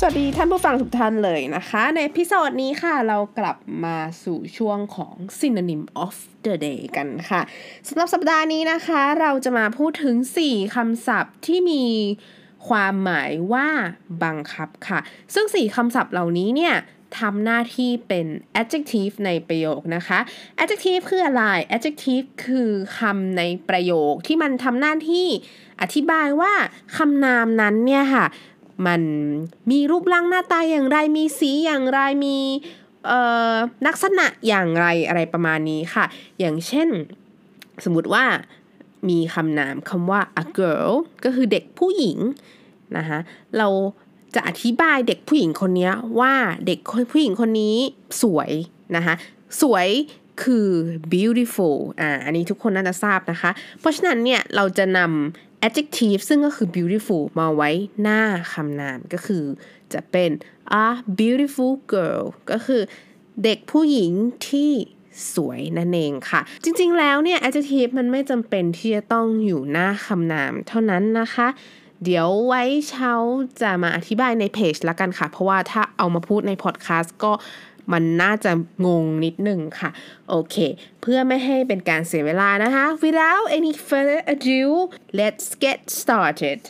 สวัสดีท่านผู้ฟังทุกท่านเลยนะคะ ในพิโซดนี้ค่ะเรากลับมาสู่ช่วงของ Synonym of the Day กันค่ะสำหรับสัปดาห์นี้นะคะ เราจะมาพูดถึง 4คำศัพท์ที่มีความหมายว่าบังคับค่ะ ซึ่ง 4คำศัพท์เหล่านี้เนี่ยทำหน้าที่เป็น adjective ในประโยคนะคะ adjective คืออะไร adjective คือคำในประโยคที่มันทำหน้าที่อธิบายว่าคำนามนั้นเนี่ยค่ะ มันมีรูปร่างหน้าตาอย่างไรมีสีอย่างไรมีลักษณะอย่างไรอะไรประมาณนี้ค่ะ อย่างเช่น สมมติว่ามีคำนามคำว่า a girl ก็คือเด็กผู้หญิงนะคะเราจะอธิบายเด็กผู้หญิงคนนี้ว่าเด็กผู้หญิงคนนี้สวยนะคะสวยคือ beautiful อ่า อันนี้ทุกคนน่าจะทราบนะคะ เพราะฉะนั้นเนี่ยเราจะนำ adjective ซึ่งก็คือ beautiful มาไว้หน้าคำนามก็คือจะเป็น a beautiful girl ก็คือเด็กผู้หญิงที่สวยนั่นเองค่ะ จริงๆแล้วเนี่ย adjective มันไม่จำเป็นที่จะต้องอยู่หน้าคำนามเท่านั้นนะคะ เดี๋ยวไว้เช้าจะมาอธิบายในเพจละกันค่ะ เพราะว่าถ้าเอามาพูดในพอดแคสต์ก็ มันน่าจะงงนิดนึงค่ะ โอเค เพื่อไม่ให้เป็นการเสียเวลานะคะ without any further ado let's get started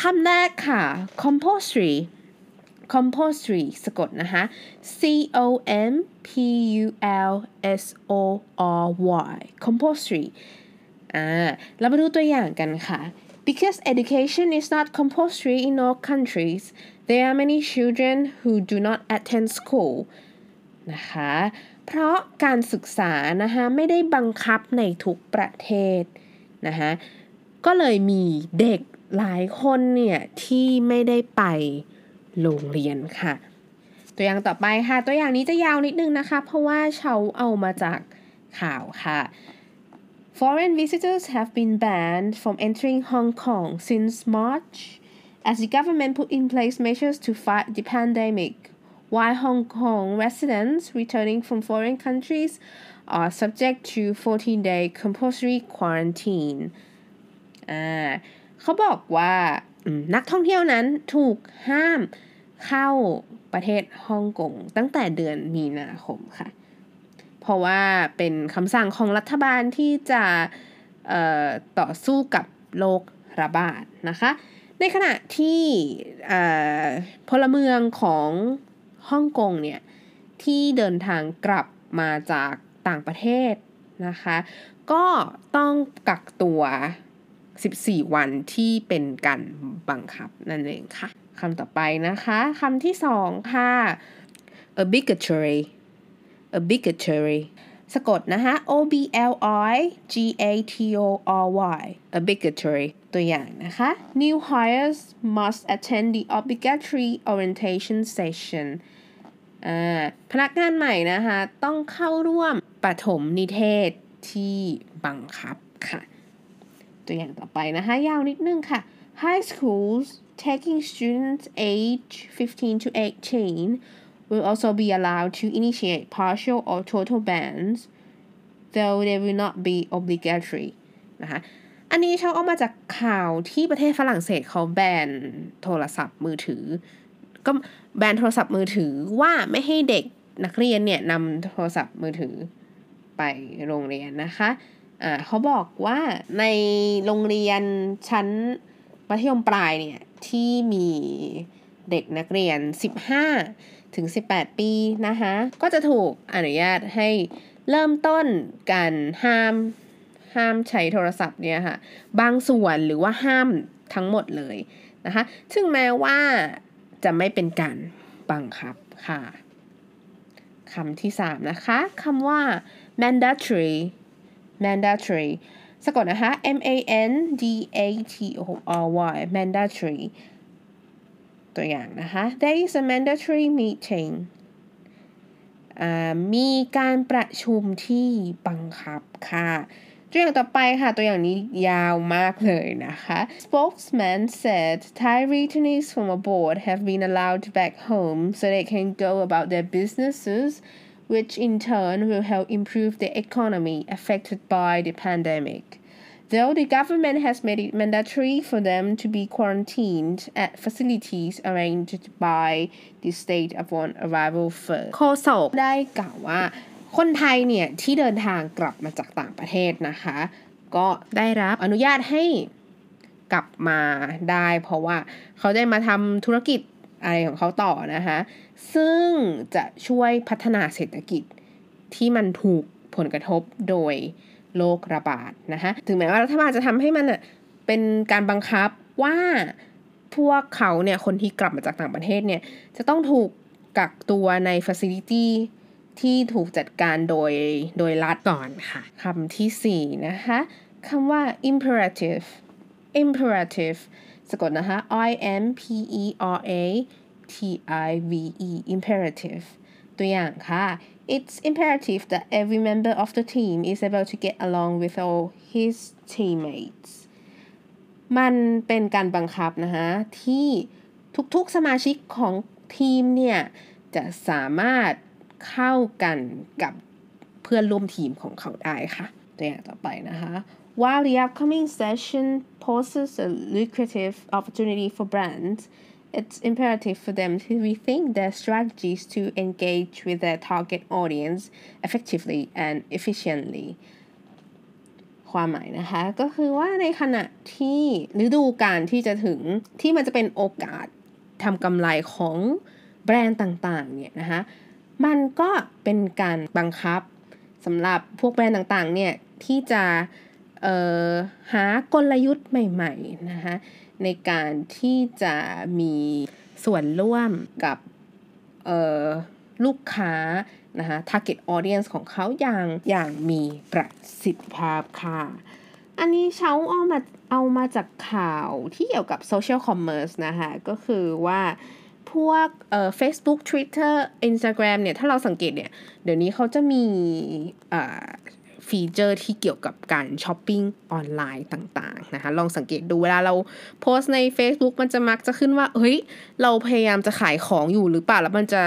คำแรกค่ะ compulsory compulsory สะกดนะคะ C O M P U L S O R Y compulsory อ่าเรามาดูตัวอย่างกันค่ะ because education is not compulsory in all countries there are many children who do not attend school นะคะ เพราะการศึกษานะคะไม่ได้บังคับในทุกประเทศนะคะก็เลยมีเด็กหลายคนเนี่ยที่ไม่ได้ไปโรงเรียนค่ะ ตัวอย่างต่อไปค่ะ ตัวอย่างนี้จะยาวนิดนึงนะคะ เพราะว่าเขาเอามาจากข่าวค่ะ Foreign visitors have been banned from entering Hong Kong since March as the government put in place measures to fight the pandemic while Hong Kong residents returning from foreign countries are subject to 14-day compulsory quarantine อ่าเขาบอกว่านักท่องเที่ยวนั้นถูกห้ามเข้าประเทศฮ่องกงตั้งแต่เดือนมีนาคมค่ะ เพราะว่าเป็นคำสั่งของรัฐบาลที่จะต่อสู้กับโรคระบาดนะคะ ในขณะที่พลเมืองของ ฮ่องกงเนี่ยที่เดินทางกลับมาจากต่างประเทศนะคะ ก็ต้องกักตัว 14 วันที่เป็นการบังคับนั่นเองค่ะคำต่อไปนะคะคำที่สองค่ะ a bigotry a bigotry สะกดนะคะ O B L I G A T O R Y a bigotry ตัวอย่างนะคะ new hires must attend the obligatory orientation session พนักงานใหม่นะคะ ต้องเข้าร่วมปฐมนิเทศที่บังคับค่ะ ตัวอย่างต่อไปนะคะ ยาวนิดนึงค่ะ high schools taking students age 15 to 18 will also be allowed to initiate partial or total bans though they will not be obligatory นะคะ อันนี้เขาเอามาจากข่าวที่ประเทศฝรั่งเศสเขาแบนโทรศัพท์มือถือ ก็แบนโทรศัพท์มือถือว่าไม่ให้เด็กนักเรียนเนี่ยนำโทรศัพท์มือถือไปโรงเรียนนะคะเขาบอกว่าในโรงเรียนชั้นมัธยมปลายเนี่ยที่มีเด็กนักเรียน 15 ถึง 18 ปีนะคะก็จะถูกอนุญาตให้เริ่มต้นการห้ามห้ามใช้โทรศัพท์เนี่ยค่ะ บางส่วนหรือว่าห้ามทั้งหมดเลยนะคะถึงแม้ว่า จะไม่เป็นการบังคับค่ะคำที่ 3 นะคะคำว่า mandatory mandatory สะกดนะคะ M A N D A T O R Y mandatory ตัวอย่างนะคะ there is a mandatory meeting มีการประชุมที่บังคับค่ะ ตัวอย่างต่อไปค่ะ ตัวอย่างนี้ยาวมากเลยนะคะ spokesman said Thai returnees from abroad have been allowed back home so they can go about their businesses which in turn will help improve the economy affected by the pandemic though the government has made it mandatory for them to be quarantined at facilities arranged by the state upon arrival first โฆษกได้กล่าวว่า คนไทยเนี่ยที่เดินทางกลับมาจากต่างประเทศนะคะ ก็ได้รับอนุญาตให้กลับมาได้ เพราะว่าเขาได้มาทำธุรกิจอะไรของเขาต่อนะคะ ซึ่งจะช่วยพัฒนาเศรษฐกิจที่มันถูกผลกระทบโดยโรคระบาดนะคะถึงแม้ว่ารัฐบาลจะทำให้มันเป็นการบังคับว่าพวกเขาเนี่ยคนที่กลับมาจากต่างประเทศเนี่ยจะต้องถูกกักตัวใน facility ที่ถูกจัดการโดยโดยรัฐก่อนค่ะคำที่ 4 นะคะคำว่า imperative imperative สะกดนะคะ I M P E R A T I V E imperative ตัวอย่างค่ะ It's imperative that every member of the team is able to get along with all his teammates มันเป็นการบังคับนะคะที่ทุกๆสมาชิกของทีมเนี่ย จะสามารถ เข้ากันกับเพื่อนร่วมทีมของเขาได้ค่ะตัวอย่างต่อไปนะคะ While the upcoming session poses a lucrative opportunity for brands, it's imperative for them to rethink their strategies to engage with their target audience effectively and efficiently. ความหมายนะคะก็คือว่าในขณะที่ฤดูการที่จะถึงที่มันจะเป็นโอกาสทำกำไรของแบรนด์ต่างๆเนี่ยนะคะ มันก็เป็นการบังคับสำหรับพวกแบรนด์ต่างๆเนี่ยที่จะหากลยุทธ์ใหม่ๆนะคะในการที่จะมีส่วนร่วมกับลูกค้านะคะ target audience ของเขาอย่างอย่างมีประสิทธิภาพค่ะ อันนี้เช้าเอามาเอามาจากข่าวที่เกี่ยวกับ social commerce นะคะ ก็คือว่า พวกเอ่อ Facebook Twitter Instagram เนี่ย ถ้าเราสังเกตเนี่ย เดี๋ยวนี้เขาจะมีอ่าฟีเจอร์ที่เกี่ยวกับการช้อปปิ้งออนไลน์ต่างๆนะคะ ลองสังเกตดูเวลาเราโพสใน Facebook มันจะมักจะขึ้นว่า เฮ้ย เราพยายามจะขายของอยู่หรือเปล่า แล้วมันจะ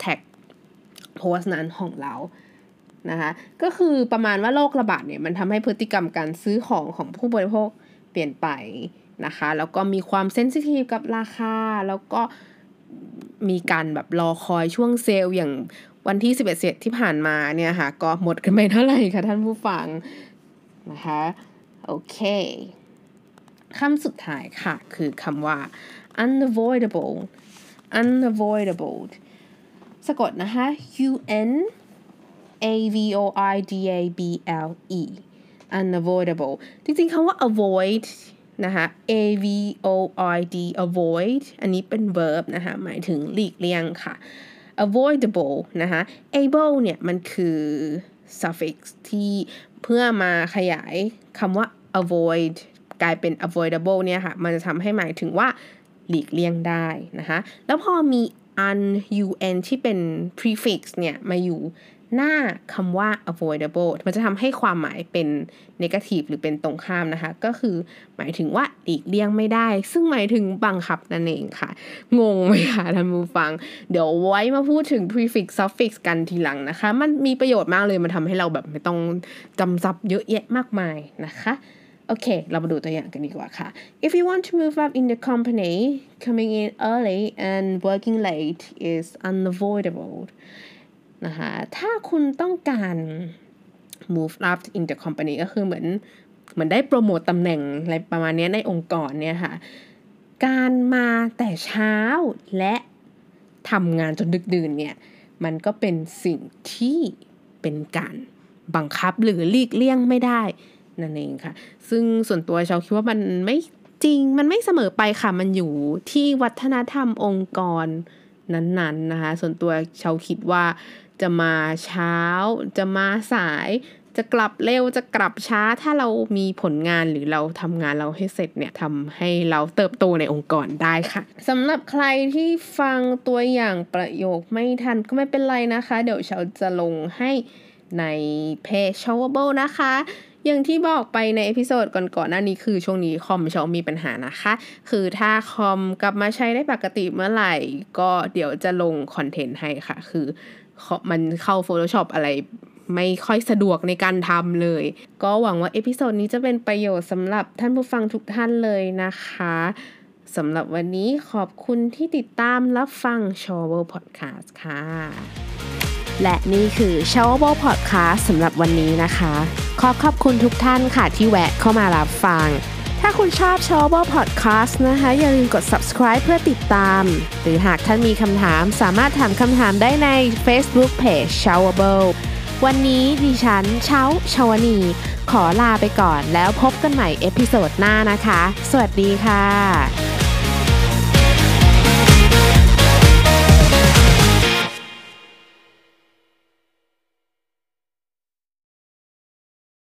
แท็กโพสนั้นของเรานะคะก็คือประมาณว่าโรคระบาดเนี่ยมันทำให้พฤติกรรมการซื้อของของผู้บริโภคเปลี่ยนไปนะคะ แล้วก็มีความเซนซิทีฟกับราคา แล้วก็ มีการแบบรอคอยช่วงเซลล์อย่างวันที่ 11เศษที่ผ่านมาเนี่ยค่ะ ก็หมดกันไปเท่าไหร่คะท่านผู้ฟังนะคะโอเคคำสุดท้ายค่ะ คือคำว่า unavoidable unavoidable สะกดนะคะ u n a v o i d a b l e unavoidable จริงๆคำว่า avoid นะคะ a v o i d avoid อันนี้เป็น verb นะคะหมายถึงหลีกเลี่ยงค่ะ avoidable นะคะ able เนี่ยมันคือ suffix ที่เพื่อมาขยายคำว่า avoid กลายเป็น avoidable เนี่ยค่ะ มันจะทำให้หมายถึงว่าหลีกเลี่ยงได้นะคะ แล้วพอมี un un ที่เป็น prefix เนี่ย มาอยู่ หน้าคำว่า avoidable มันจะทำให้ความหมายเป็น negative หรือเป็นตรงข้ามนะคะ ก็คือหมายถึงว่าหลีกเลี่ยงไม่ได้ ซึ่งหมายถึงบังคับนั่นเองค่ะ งงไหมคะท่านผู้ฟัง เดี๋ยวไว้มาพูดถึง prefix suffix กันทีหลังนะคะ มันมีประโยชน์มากเลย มันทำให้เราแบบไม่ต้องจำศัพท์เยอะแยะมากมายนะคะโอเค เรามาดูตัวอย่างกันดีกว่าค่ะ If you want to move up in the company coming in early and working late is unavoidable นะคะถ้าคุณต้องการ move up in the company ก็คือเหมือนเหมือนได้โปรโมตตำแหน่งอะไรประมาณนี้ในองค์กรเนี่ยค่ะ การมาแต่เช้าและทำงานจนดึกดื่นเนี่ย มันก็เป็นสิ่งที่เป็นการบังคับหรือหลีกเลี่ยงไม่ได้นั่นเองค่ะ ซึ่งส่วนตัวชาวคิดว่ามันไม่จริง มันไม่เสมอไปค่ะ มันอยู่ที่วัฒนธรรมองค์กร นั้นๆนะคะ ส่วนตัวชาวคิดว่าจะมาเช้า จะมาสาย จะกลับเร็วจะกลับช้าถ้าเรามีผลงานหรือเราทำงานเราให้เสร็จเนี่ยทำให้เราเติบโตในองค์กรได้ค่ะสำหรับใครที่ฟังตัวอย่างประโยคไม่ทันก็ไม่เป็นไรนะคะ เดี๋ยวเชาจะลงให้ในเพจ Showable นะคะ อย่างที่บอกไปใน episode ก่อนๆหน้านี้คือช่วงนี้คอมเชามีปัญหานะคะ คือถ้าคอมกลับมาใช้ได้ปกติเมื่อไหร่ ก็เดี๋ยวจะลงคอนเทนต์ให้ค่ะ คือมันเข้า Photoshop อะไรไม่ค่อยสะดวกในการทำเลย ก็หวังว่า episode นี้จะเป็นประโยชน์สำหรับท่านผู้ฟังทุกท่านเลยนะคะสำหรับวันนี้ขอบคุณที่ติดตามรับฟัง s h o w e r Podcast ค่ะ และนี่คือ s h o w e Podcast สำหรับวันนี้นะคะ ขอขอบคุณทุกท่านค่ะที่แวะเข้ามารับฟัง ถ้าคุณชอบ s h o w e Podcast นะคะ อย่าลืมกด subscribe เพื่อติดตาม หรือหากท่านมีคำถามสามารถถามคำถามได้ใน Facebook Page s h o w e วันนี้ดิฉันเช้าชาวนี ขอลาไปก่อนแล้วพบกันใหม่ episode หน้านะคะ สวัสดีค่ะ